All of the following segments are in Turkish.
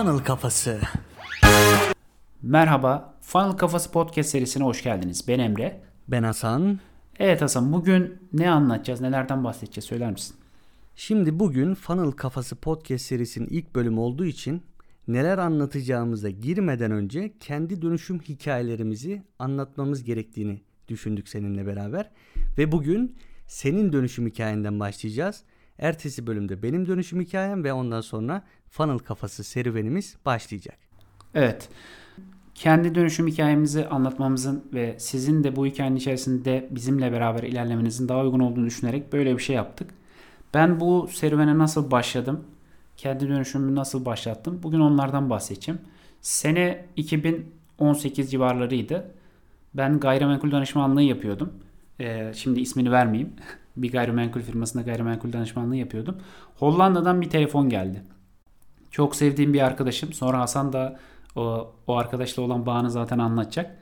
Funnel Kafası. Merhaba, Funnel Kafası Podcast serisine hoş geldiniz. Ben Emre. Ben Hasan. Evet Hasan, bugün ne anlatacağız, nelerden bahsedeceğiz söyler misin? Şimdi bugün Funnel Kafası Podcast serisinin ilk bölümü olduğu için neler anlatacağımıza girmeden önce kendi dönüşüm hikayelerimizi anlatmamız gerektiğini düşündük seninle beraber. Ve bugün senin dönüşüm hikayenden başlayacağız. Ertesi bölümde benim dönüşüm hikayem ve ondan sonra Funnel Kafası serüvenimiz başlayacak. Evet, kendi dönüşüm hikayemizi anlatmamızın ve sizin de bu hikayenin içerisinde bizimle beraber ilerlemenizin daha uygun olduğunu düşünerek böyle bir şey yaptık. Ben bu serüvene nasıl başladım, kendi dönüşümümü nasıl başlattım, bugün onlardan bahsedeceğim. Sene 2018 civarlarıydı. Ben gayrimenkul danışmanlığı yapıyordum. Ee, şimdi ismini vermeyeyim. bir gayrimenkul firmasında gayrimenkul danışmanlığı yapıyordum. Hollanda'dan bir telefon geldi. Çok sevdiğim bir arkadaşım. Sonra Hasan da o, o arkadaşla olan bağını zaten anlatacak.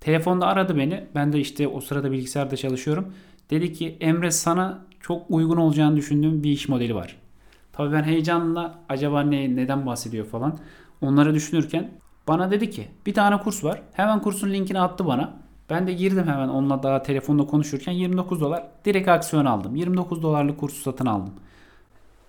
Telefonda aradı beni. Ben de işte o sırada bilgisayarda çalışıyorum. Dedi ki Emre sana çok uygun olacağını düşündüğüm bir iş modeli var. Tabii ben heyecanla acaba ne neden bahsediyor falan onları düşünürken bana dedi ki bir tane kurs var. Hemen kursun linkini attı bana. Ben de girdim hemen onunla daha telefonda konuşurken 29 dolar direkt aksiyon aldım. 29 dolarlık kursu satın aldım.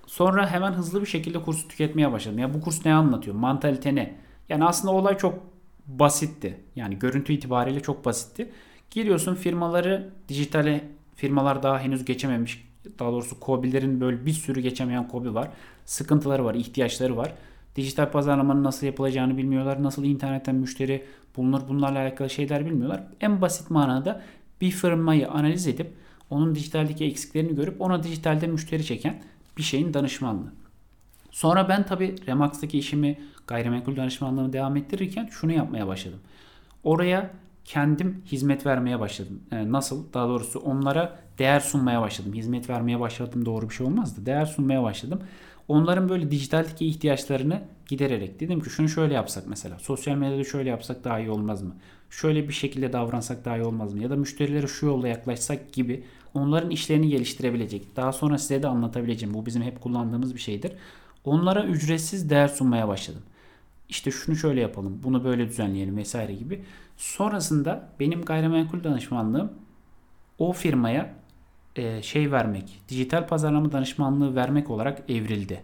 Sonra hemen hızlı bir şekilde kursu tüketmeye başladım. Ya bu kurs ne anlatıyor? Mantalite ne? Yani aslında olay çok basitti. Yani görüntü itibariyle çok basitti. Giriyorsun firmaları dijitale firmalar daha henüz geçememiş. Daha doğrusu COBİ'lerin böyle bir sürü geçemeyen COBİ var. Sıkıntıları var, ihtiyaçları var. Dijital pazarlamanın nasıl yapılacağını bilmiyorlar. Nasıl internetten müşteri bulunur bunlarla alakalı şeyler bilmiyorlar. En basit manada bir firmayı analiz edip onun dijitaldeki eksiklerini görüp ona dijitalde müşteri çeken bir şeyin danışmanlığı. Sonra ben tabi Remax'taki işimi gayrimenkul danışmanlığımı devam ettirirken şunu yapmaya başladım. Oraya kendim hizmet vermeye başladım. Yani nasıl? Daha doğrusu onlara değer sunmaya başladım. Hizmet vermeye başladım doğru bir şey olmazdı. Değer sunmaya başladım. Onların böyle dijitaldeki ihtiyaçlarını gidererek dedim ki şunu şöyle yapsak mesela. Sosyal medyada şöyle yapsak daha iyi olmaz mı? Şöyle bir şekilde davransak daha iyi olmaz mı? Ya da müşterilere şu yolda yaklaşsak gibi onların işlerini geliştirebilecek. Daha sonra size de anlatabileceğim. Bu bizim hep kullandığımız bir şeydir. Onlara ücretsiz değer sunmaya başladım. İşte şunu şöyle yapalım, bunu böyle düzenleyelim vesaire gibi. Sonrasında benim gayrimenkul danışmanlığım o firmaya e, şey vermek, dijital pazarlama danışmanlığı vermek olarak evrildi.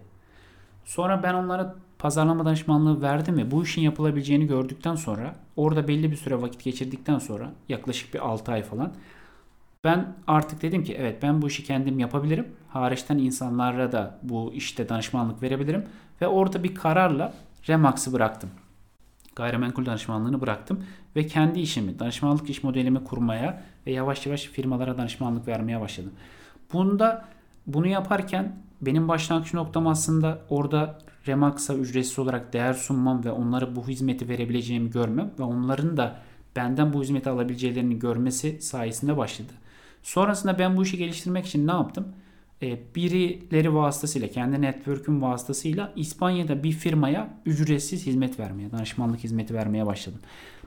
Sonra ben onlara pazarlama danışmanlığı verdim ve bu işin yapılabileceğini gördükten sonra orada belli bir süre vakit geçirdikten sonra yaklaşık bir 6 ay falan ben artık dedim ki evet ben bu işi kendim yapabilirim. Hariçten insanlara da bu işte danışmanlık verebilirim. Ve orada bir kararla Remax'ı bıraktım. Gayrimenkul danışmanlığını bıraktım. Ve kendi işimi, danışmanlık iş modelimi kurmaya ve yavaş yavaş firmalara danışmanlık vermeye başladım. Bunda bunu yaparken benim başlangıç noktam aslında orada Remax'a ücretsiz olarak değer sunmam ve onlara bu hizmeti verebileceğimi görmem ve onların da benden bu hizmeti alabileceğlerini görmesi sayesinde başladı. Sonrasında ben bu işi geliştirmek için ne yaptım? E, birileri vasıtasıyla, kendi network'üm vasıtasıyla İspanya'da bir firmaya ücretsiz hizmet vermeye, danışmanlık hizmeti vermeye başladım.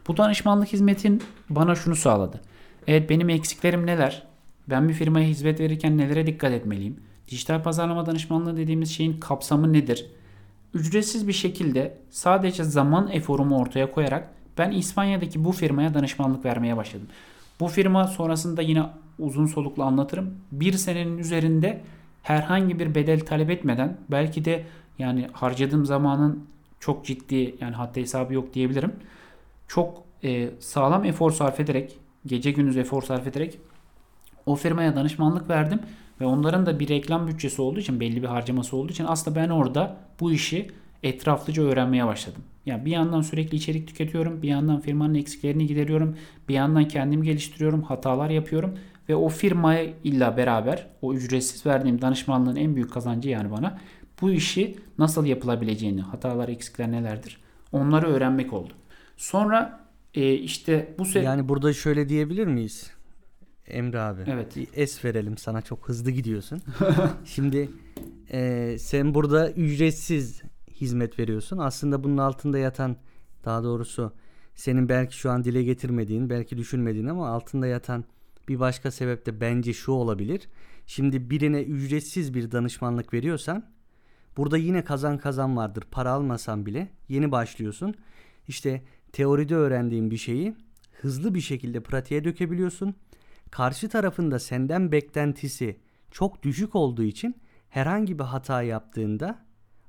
Bu danışmanlık hizmetin bana şunu sağladı. Evet benim eksiklerim neler? Ben bir firmaya hizmet verirken nelere dikkat etmeliyim? Dijital pazarlama danışmanlığı dediğimiz şeyin kapsamı nedir? Ücretsiz bir şekilde sadece zaman eforumu ortaya koyarak ben İspanya'daki bu firmaya danışmanlık vermeye başladım. Bu firma sonrasında yine uzun soluklu anlatırım. Bir senenin üzerinde herhangi bir bedel talep etmeden belki de yani harcadığım zamanın çok ciddi yani hatta hesabı yok diyebilirim. Çok e, sağlam efor sarf ederek gece gündüz efor sarf ederek o firmaya danışmanlık verdim ve onların da bir reklam bütçesi olduğu için belli bir harcaması olduğu için aslında ben orada bu işi etraflıca öğrenmeye başladım. Yani bir yandan sürekli içerik tüketiyorum, bir yandan firmanın eksiklerini gideriyorum, bir yandan kendimi geliştiriyorum, hatalar yapıyorum ve o firmaya illa beraber o ücretsiz verdiğim danışmanlığın en büyük kazancı yani bana bu işi nasıl yapılabileceğini, hatalar, eksikler nelerdir onları öğrenmek oldu. Sonra e, işte bu se- Yani burada şöyle diyebilir miyiz? Emre abi. Evet. Bir es verelim sana çok hızlı gidiyorsun. Şimdi e, sen burada ücretsiz hizmet veriyorsun. Aslında bunun altında yatan daha doğrusu senin belki şu an dile getirmediğin, belki düşünmediğin ama altında yatan bir başka sebep de bence şu olabilir. Şimdi birine ücretsiz bir danışmanlık veriyorsan Burada yine kazan kazan vardır. Para almasan bile yeni başlıyorsun. İşte teoride öğrendiğin bir şeyi hızlı bir şekilde pratiğe dökebiliyorsun. Karşı tarafında senden beklentisi çok düşük olduğu için herhangi bir hata yaptığında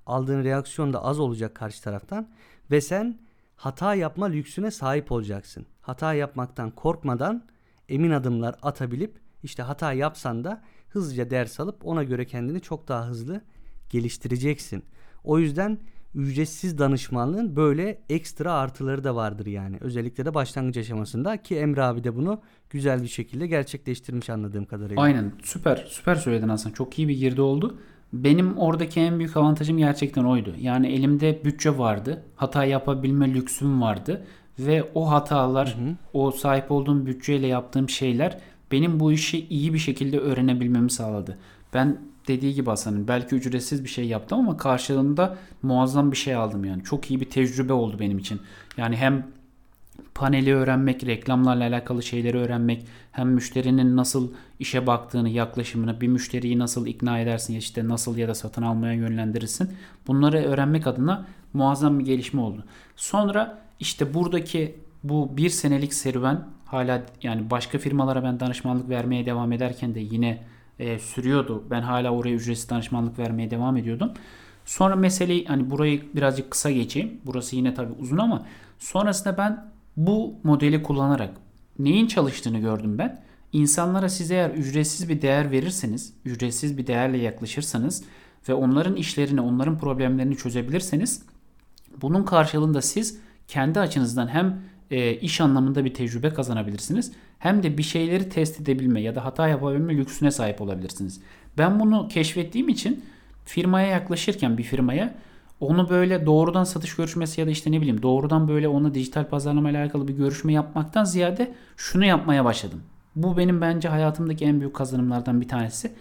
aldığın reaksiyon da az olacak karşı taraftan ve sen hata yapma lüksüne sahip olacaksın. Hata yapmaktan korkmadan emin adımlar atabilip işte hata yapsan da hızlıca ders alıp ona göre kendini çok daha hızlı geliştireceksin. O yüzden ücretsiz danışmanlığın böyle ekstra artıları da vardır yani. Özellikle de başlangıç aşamasında ki Emre abi de bunu güzel bir şekilde gerçekleştirmiş anladığım kadarıyla. Aynen süper süper söyledin Hasan. Çok iyi bir girdi oldu. Benim oradaki en büyük avantajım gerçekten oydu. Yani elimde bütçe vardı. Hata yapabilme lüksüm vardı. Ve o hatalar, hı hı. o sahip olduğum bütçeyle yaptığım şeyler benim bu işi iyi bir şekilde öğrenebilmemi sağladı. Ben dediği gibi Hasan'ın belki ücretsiz bir şey yaptım ama karşılığında muazzam bir şey aldım yani. Çok iyi bir tecrübe oldu benim için. Yani hem paneli öğrenmek, reklamlarla alakalı şeyleri öğrenmek, hem müşterinin nasıl işe baktığını, yaklaşımını, bir müşteriyi nasıl ikna edersin, işte nasıl ya da satın almaya yönlendirirsin. Bunları öğrenmek adına muazzam bir gelişme oldu. Sonra işte buradaki bu bir senelik serüven hala yani başka firmalara ben danışmanlık vermeye devam ederken de yine e, sürüyordu. Ben hala oraya ücretsiz danışmanlık vermeye devam ediyordum. Sonra meseleyi hani burayı birazcık kısa geçeyim. Burası yine tabii uzun ama sonrasında ben bu modeli kullanarak neyin çalıştığını gördüm ben. İnsanlara siz eğer ücretsiz bir değer verirseniz, ücretsiz bir değerle yaklaşırsanız ve onların işlerini, onların problemlerini çözebilirseniz bunun karşılığında siz kendi açınızdan hem e, iş anlamında bir tecrübe kazanabilirsiniz. Hem de bir şeyleri test edebilme ya da hata yapabilme lüksüne sahip olabilirsiniz. Ben bunu keşfettiğim için firmaya yaklaşırken bir firmaya onu böyle doğrudan satış görüşmesi ya da işte ne bileyim doğrudan böyle ona dijital pazarlama ile alakalı bir görüşme yapmaktan ziyade şunu yapmaya başladım. Bu benim bence hayatımdaki en büyük kazanımlardan bir tanesi.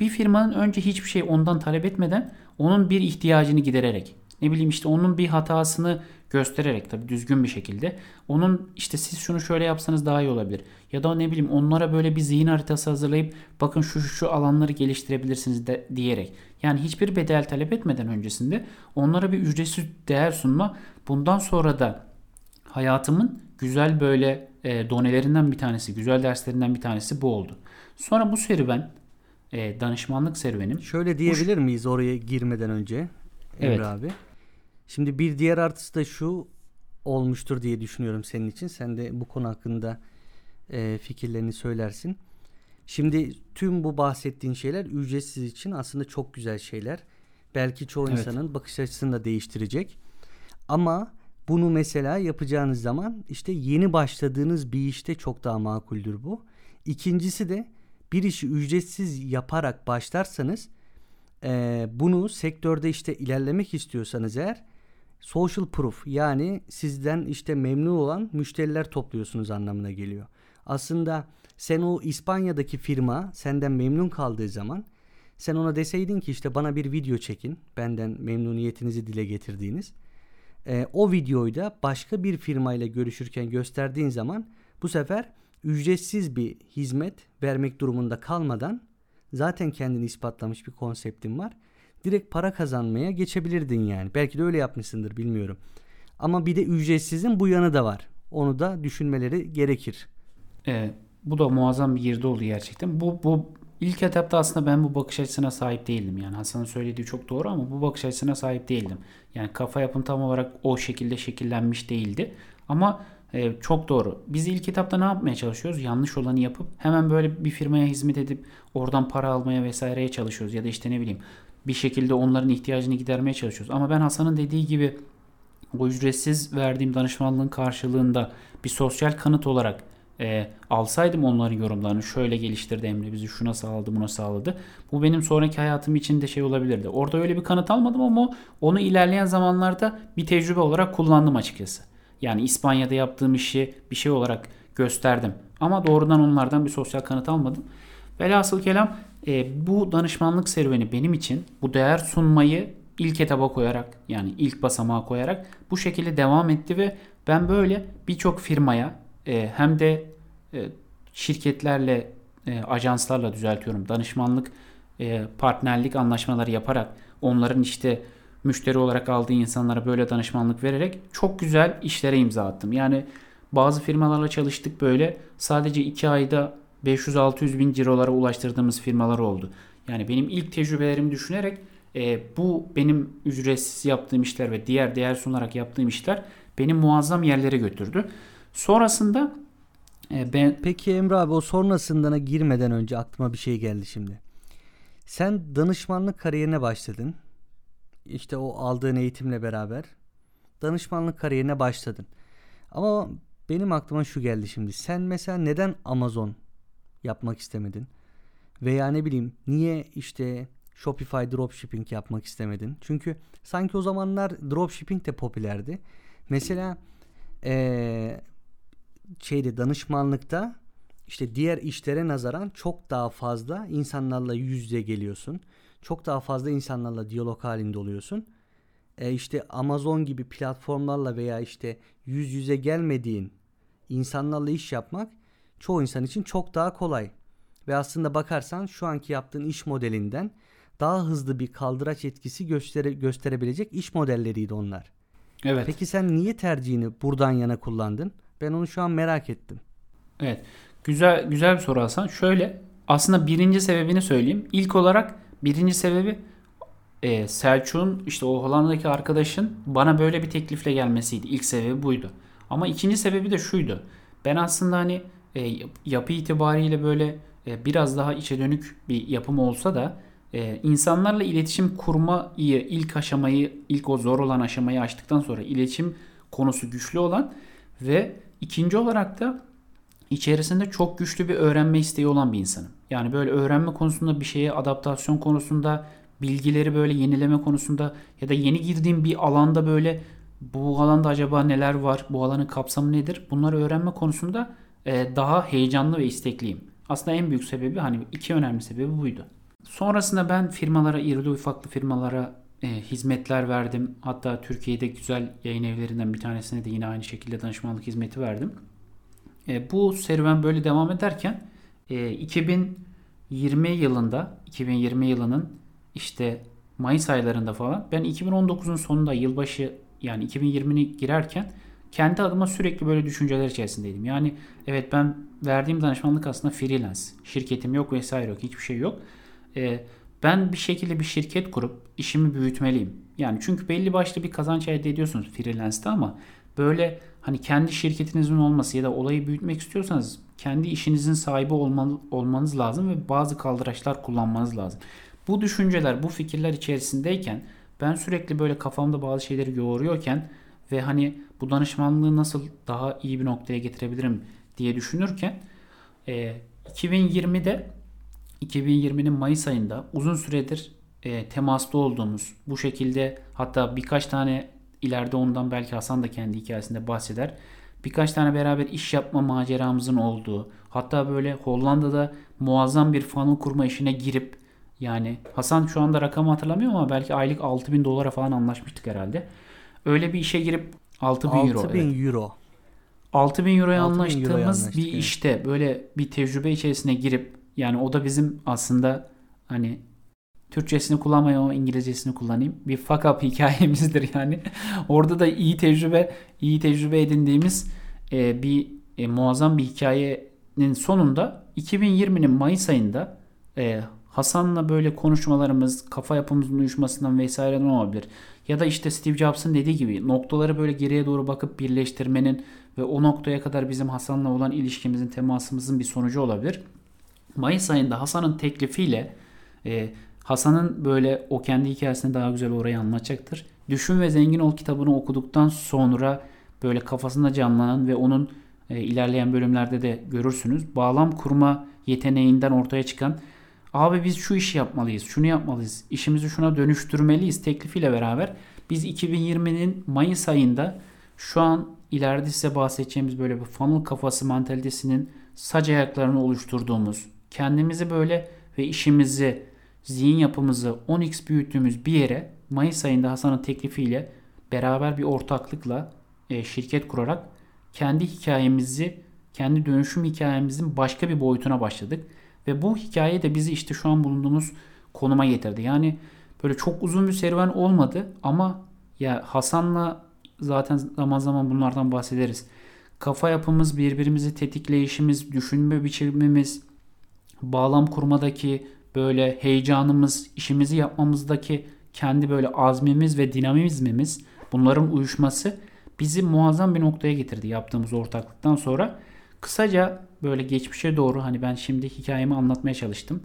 Bir firmanın önce hiçbir şey ondan talep etmeden onun bir ihtiyacını gidererek ne bileyim işte onun bir hatasını göstererek tabii düzgün bir şekilde onun işte siz şunu şöyle yapsanız daha iyi olabilir. Ya da ne bileyim onlara böyle bir zihin haritası hazırlayıp bakın şu şu, şu alanları geliştirebilirsiniz de diyerek. Yani hiçbir bedel talep etmeden öncesinde onlara bir ücretsiz değer sunma. Bundan sonra da hayatımın güzel böyle e, donelerinden bir tanesi, güzel derslerinden bir tanesi bu oldu. Sonra bu serüven e, danışmanlık serüvenim. Şöyle diyebilir miyiz oraya girmeden önce Emre evet. abi? Şimdi bir diğer artısı da şu olmuştur diye düşünüyorum senin için. Sen de bu konu hakkında e, fikirlerini söylersin. Şimdi tüm bu bahsettiğin şeyler ücretsiz için aslında çok güzel şeyler. Belki çoğu evet. insanın bakış açısını da değiştirecek. Ama bunu mesela yapacağınız zaman işte yeni başladığınız bir işte çok daha makuldür bu. İkincisi de bir işi ücretsiz yaparak başlarsanız e, bunu sektörde işte ilerlemek istiyorsanız eğer social proof yani sizden işte memnun olan müşteriler topluyorsunuz anlamına geliyor. Aslında sen o İspanya'daki firma senden memnun kaldığı zaman sen ona deseydin ki işte bana bir video çekin benden memnuniyetinizi dile getirdiğiniz. E, o videoyu da başka bir firmayla görüşürken gösterdiğin zaman bu sefer ücretsiz bir hizmet vermek durumunda kalmadan zaten kendini ispatlamış bir konseptin var direkt para kazanmaya geçebilirdin yani. Belki de öyle yapmışsındır bilmiyorum. Ama bir de ücretsizin bu yanı da var. Onu da düşünmeleri gerekir. Evet, bu da muazzam bir girdi oldu gerçekten. Bu, bu ilk etapta aslında ben bu bakış açısına sahip değildim. Yani Hasan'ın söylediği çok doğru ama bu bakış açısına sahip değildim. Yani kafa yapım tam olarak o şekilde şekillenmiş değildi. Ama e, çok doğru. Biz ilk etapta ne yapmaya çalışıyoruz? Yanlış olanı yapıp hemen böyle bir firmaya hizmet edip oradan para almaya vesaireye çalışıyoruz. Ya da işte ne bileyim bir şekilde onların ihtiyacını gidermeye çalışıyoruz. Ama ben Hasan'ın dediği gibi o ücretsiz verdiğim danışmanlığın karşılığında bir sosyal kanıt olarak e, alsaydım onların yorumlarını şöyle geliştirdi Emre bizi şuna sağladı buna sağladı. Bu benim sonraki hayatım için de şey olabilirdi. Orada öyle bir kanıt almadım ama onu ilerleyen zamanlarda bir tecrübe olarak kullandım açıkçası. Yani İspanya'da yaptığım işi bir şey olarak gösterdim. Ama doğrudan onlardan bir sosyal kanıt almadım. Velhasıl kelam e, bu danışmanlık serüveni benim için bu değer sunmayı ilk etaba koyarak yani ilk basamağa koyarak bu şekilde devam etti ve ben böyle birçok firmaya e, hem de e, şirketlerle e, ajanslarla düzeltiyorum danışmanlık e, partnerlik anlaşmaları yaparak onların işte müşteri olarak aldığı insanlara böyle danışmanlık vererek çok güzel işlere imza attım. Yani bazı firmalarla çalıştık böyle sadece 2 ayda 500-600 bin cirolara ulaştırdığımız firmalar oldu. Yani benim ilk tecrübelerimi düşünerek e, bu benim ücretsiz yaptığım işler ve diğer değer sunarak yaptığım işler beni muazzam yerlere götürdü. Sonrasında e, ben Peki Emre abi o sonrasındana girmeden önce aklıma bir şey geldi şimdi. Sen danışmanlık kariyerine başladın. İşte o aldığın eğitimle beraber danışmanlık kariyerine başladın. Ama benim aklıma şu geldi şimdi. Sen mesela neden Amazon yapmak istemedin? Veya ne bileyim niye işte Shopify dropshipping yapmak istemedin? Çünkü sanki o zamanlar dropshipping de popülerdi. Mesela eee şeyde danışmanlıkta işte diğer işlere nazaran çok daha fazla insanlarla yüz yüze geliyorsun. Çok daha fazla insanlarla diyalog halinde oluyorsun. E işte Amazon gibi platformlarla veya işte yüz yüze gelmediğin insanlarla iş yapmak çoğu insan için çok daha kolay. Ve aslında bakarsan şu anki yaptığın iş modelinden daha hızlı bir kaldıraç etkisi göstere, gösterebilecek iş modelleriydi onlar. evet. Peki sen niye tercihini buradan yana kullandın? Ben onu şu an merak ettim. Evet. Güzel güzel bir soru Hasan. Şöyle aslında birinci sebebini söyleyeyim. İlk olarak birinci sebebi e, Selçuk'un işte o Hollanda'daki arkadaşın bana böyle bir teklifle gelmesiydi. İlk sebebi buydu. Ama ikinci sebebi de şuydu. Ben aslında hani e, yapı itibariyle böyle e, biraz daha içe dönük bir yapım olsa da e, insanlarla iletişim kurmayı ilk aşamayı ilk o zor olan aşamayı açtıktan sonra iletişim konusu güçlü olan ve ikinci olarak da içerisinde çok güçlü bir öğrenme isteği olan bir insanım. Yani böyle öğrenme konusunda bir şeye adaptasyon konusunda bilgileri böyle yenileme konusunda ya da yeni girdiğim bir alanda böyle bu alanda acaba neler var, bu alanın kapsamı nedir? Bunları öğrenme konusunda daha heyecanlı ve istekliyim. Aslında en büyük sebebi hani iki önemli sebebi buydu. Sonrasında ben firmalara, irili ufaklı firmalara e, hizmetler verdim. Hatta Türkiye'de güzel yayın evlerinden bir tanesine de yine aynı şekilde danışmanlık hizmeti verdim. E, bu serüven böyle devam ederken e, 2020 yılında 2020 yılının işte Mayıs aylarında falan ben 2019'un sonunda yılbaşı yani 2020'ni girerken kendi adıma sürekli böyle düşünceler içerisindeydim. Yani evet ben verdiğim danışmanlık aslında freelance. Şirketim yok vesaire yok. Hiçbir şey yok. E, ben bir şekilde bir şirket kurup işimi büyütmeliyim. Yani çünkü belli başlı bir kazanç elde ediyorsunuz freelance'da ama böyle hani kendi şirketinizin olması ya da olayı büyütmek istiyorsanız kendi işinizin sahibi olmanız lazım ve bazı kaldıraçlar kullanmanız lazım. Bu düşünceler, bu fikirler içerisindeyken ben sürekli böyle kafamda bazı şeyleri yoğuruyorken ve hani bu danışmanlığı nasıl daha iyi bir noktaya getirebilirim diye düşünürken e, 2020'de 2020'nin Mayıs ayında uzun süredir e, temaslı olduğumuz bu şekilde hatta birkaç tane ileride ondan belki Hasan da kendi hikayesinde bahseder. Birkaç tane beraber iş yapma maceramızın olduğu hatta böyle Hollanda'da muazzam bir funnel kurma işine girip yani Hasan şu anda rakamı hatırlamıyorum ama belki aylık 6000 dolara falan anlaşmıştık herhalde. Öyle bir işe girip 6000 euro. 6000 evet. euro. 6000 euroya 6000 euroya anlaştığımız anlaştık, bir evet. işte böyle bir tecrübe içerisine girip yani o da bizim aslında hani Türkçesini kullanmayayım ama İngilizcesini kullanayım. Bir fuck up hikayemizdir yani. Orada da iyi tecrübe, iyi tecrübe edindiğimiz e, bir e, muazzam bir hikayenin sonunda 2020'nin Mayıs ayında e, Hasan'la böyle konuşmalarımız, kafa yapımızın uyuşmasından vesaireden olabilir. Ya da işte Steve Jobs'ın dediği gibi noktaları böyle geriye doğru bakıp birleştirmenin ve o noktaya kadar bizim Hasan'la olan ilişkimizin, temasımızın bir sonucu olabilir. Mayıs ayında Hasan'ın teklifiyle e, Hasan'ın böyle o kendi hikayesini daha güzel orayı anlatacaktır. Düşün ve Zengin Ol kitabını okuduktan sonra böyle kafasında canlanan ve onun e, ilerleyen bölümlerde de görürsünüz. Bağlam kurma yeteneğinden ortaya çıkan abi biz şu işi yapmalıyız, şunu yapmalıyız, işimizi şuna dönüştürmeliyiz teklifiyle beraber biz 2020'nin Mayıs ayında şu an ileride size bahsedeceğimiz böyle bir funnel kafası mantalitesinin sac ayaklarını oluşturduğumuz, kendimizi böyle ve işimizi, zihin yapımızı 10x büyüttüğümüz bir yere Mayıs ayında Hasan'ın teklifiyle beraber bir ortaklıkla e, şirket kurarak kendi hikayemizi, kendi dönüşüm hikayemizin başka bir boyutuna başladık. Ve bu hikaye de bizi işte şu an bulunduğumuz konuma getirdi. Yani Böyle çok uzun bir serüven olmadı ama ya Hasan'la zaten zaman zaman bunlardan bahsederiz. Kafa yapımız, birbirimizi tetikleyişimiz, düşünme biçimimiz, bağlam kurmadaki böyle heyecanımız, işimizi yapmamızdaki kendi böyle azmimiz ve dinamizmimiz, bunların uyuşması bizi muazzam bir noktaya getirdi yaptığımız ortaklıktan sonra. Kısaca böyle geçmişe doğru hani ben şimdi hikayemi anlatmaya çalıştım.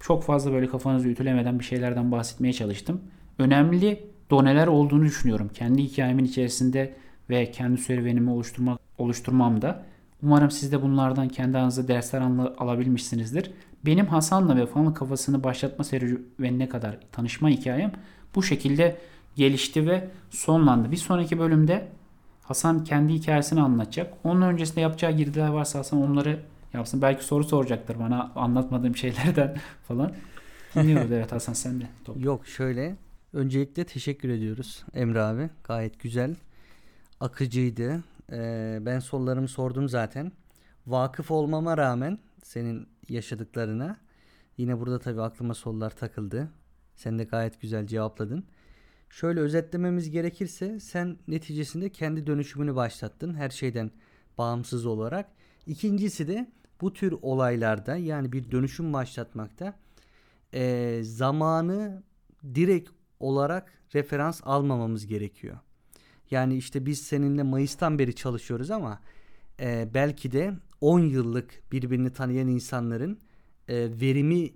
Çok fazla böyle kafanızı ütülemeden bir şeylerden bahsetmeye çalıştım. Önemli doneler olduğunu düşünüyorum. Kendi hikayemin içerisinde ve kendi serüvenimi oluşturmak, oluşturmamda. Umarım siz de bunlardan kendi aranızda dersler alabilmişsinizdir. Benim Hasan'la ve fanın kafasını başlatma serüvenine kadar tanışma hikayem bu şekilde gelişti ve sonlandı. Bir sonraki bölümde Hasan kendi hikayesini anlatacak. Onun öncesinde yapacağı girdiler varsa Hasan onları yapsın. Belki soru soracaktır bana anlatmadığım şeylerden falan. Dinliyoruz evet Hasan sen de. Top. Yok şöyle. Öncelikle teşekkür ediyoruz Emre abi. Gayet güzel. Akıcıydı. Ee, ben sorularımı sordum zaten. Vakıf olmama rağmen senin yaşadıklarına yine burada tabii aklıma sorular takıldı. Sen de gayet güzel cevapladın. Şöyle özetlememiz gerekirse sen neticesinde kendi dönüşümünü başlattın her şeyden bağımsız olarak. İkincisi de bu tür olaylarda yani bir dönüşüm başlatmakta e, zamanı direkt olarak referans almamamız gerekiyor. Yani işte biz seninle Mayıs'tan beri çalışıyoruz ama e, belki de 10 yıllık birbirini tanıyan insanların e, verimi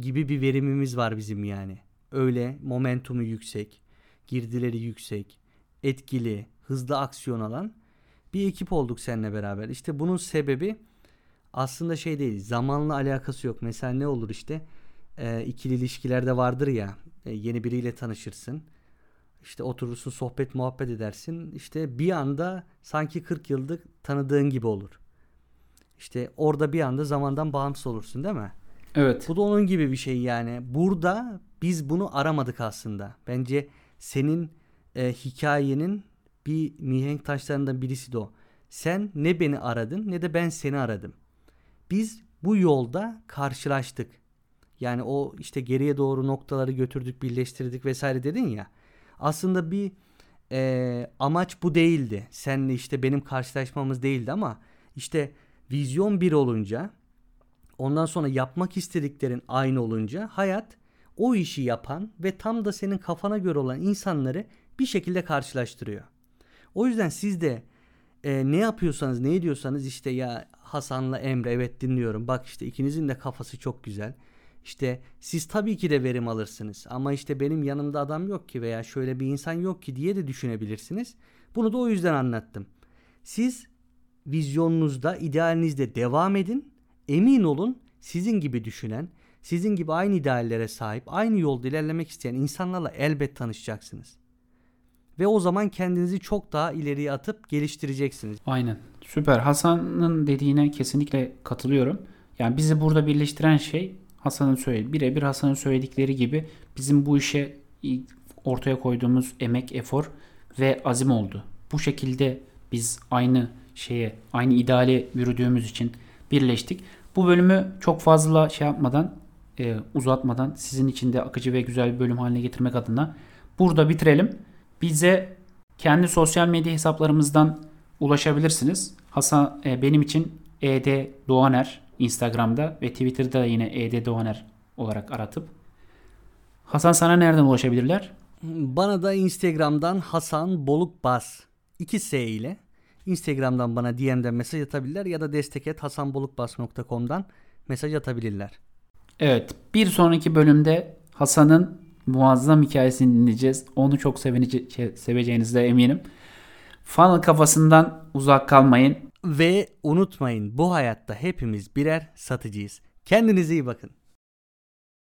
gibi bir verimimiz var bizim yani. Öyle momentumu yüksek, girdileri yüksek, etkili, hızlı aksiyon alan bir ekip olduk seninle beraber. İşte bunun sebebi aslında şey değil, zamanla alakası yok. Mesela ne olur işte e, ikili ilişkilerde vardır ya, e, yeni biriyle tanışırsın. İşte oturursun sohbet muhabbet edersin. İşte bir anda sanki 40 yıllık tanıdığın gibi olur. İşte orada bir anda zamandan bağımsız olursun değil mi? Evet. Bu da onun gibi bir şey yani. Burada biz bunu aramadık aslında. Bence senin e, hikayenin bir mihenk taşlarından birisi de o. Sen ne beni aradın ne de ben seni aradım. Biz bu yolda karşılaştık. Yani o işte geriye doğru noktaları götürdük, birleştirdik vesaire dedin ya. Aslında bir e, amaç bu değildi. Senle işte benim karşılaşmamız değildi ama işte vizyon bir olunca ondan sonra yapmak istediklerin aynı olunca hayat o işi yapan ve tam da senin kafana göre olan insanları bir şekilde karşılaştırıyor. O yüzden siz de e, ne yapıyorsanız ne ediyorsanız işte ya Hasan'la Emre evet dinliyorum. Bak işte ikinizin de kafası çok güzel. İşte siz tabii ki de verim alırsınız ama işte benim yanımda adam yok ki veya şöyle bir insan yok ki diye de düşünebilirsiniz. Bunu da o yüzden anlattım. Siz vizyonunuzda, idealinizde devam edin. Emin olun sizin gibi düşünen, sizin gibi aynı ideallere sahip, aynı yolda ilerlemek isteyen insanlarla elbet tanışacaksınız. Ve o zaman kendinizi çok daha ileriye atıp geliştireceksiniz. Aynen. Süper. Hasan'ın dediğine kesinlikle katılıyorum. Yani bizi burada birleştiren şey Hasan'ın söylediği, birebir Hasan'ın söyledikleri gibi bizim bu işe ortaya koyduğumuz emek, efor ve azim oldu. Bu şekilde biz aynı şeye, aynı ideale yürüdüğümüz için birleştik. Bu bölümü çok fazla şey yapmadan, e, uzatmadan sizin için de akıcı ve güzel bir bölüm haline getirmek adına burada bitirelim. Bize kendi sosyal medya hesaplarımızdan ulaşabilirsiniz. Hasan e, benim için ED Doğaner Instagram'da ve Twitter'da yine ED Doğaner olarak aratıp. Hasan sana nereden ulaşabilirler? Bana da Instagram'dan Hasan Boluk Bas 2 S ile Instagram'dan bana DM'den mesaj atabilirler ya da destek et hasanbolukbas.com'dan mesaj atabilirler. Evet bir sonraki bölümde Hasan'ın muazzam hikayesini dinleyeceğiz. Onu çok sevece- seveceğinizde eminim. Funnel kafasından uzak kalmayın. Ve unutmayın bu hayatta hepimiz birer satıcıyız. Kendinize iyi bakın.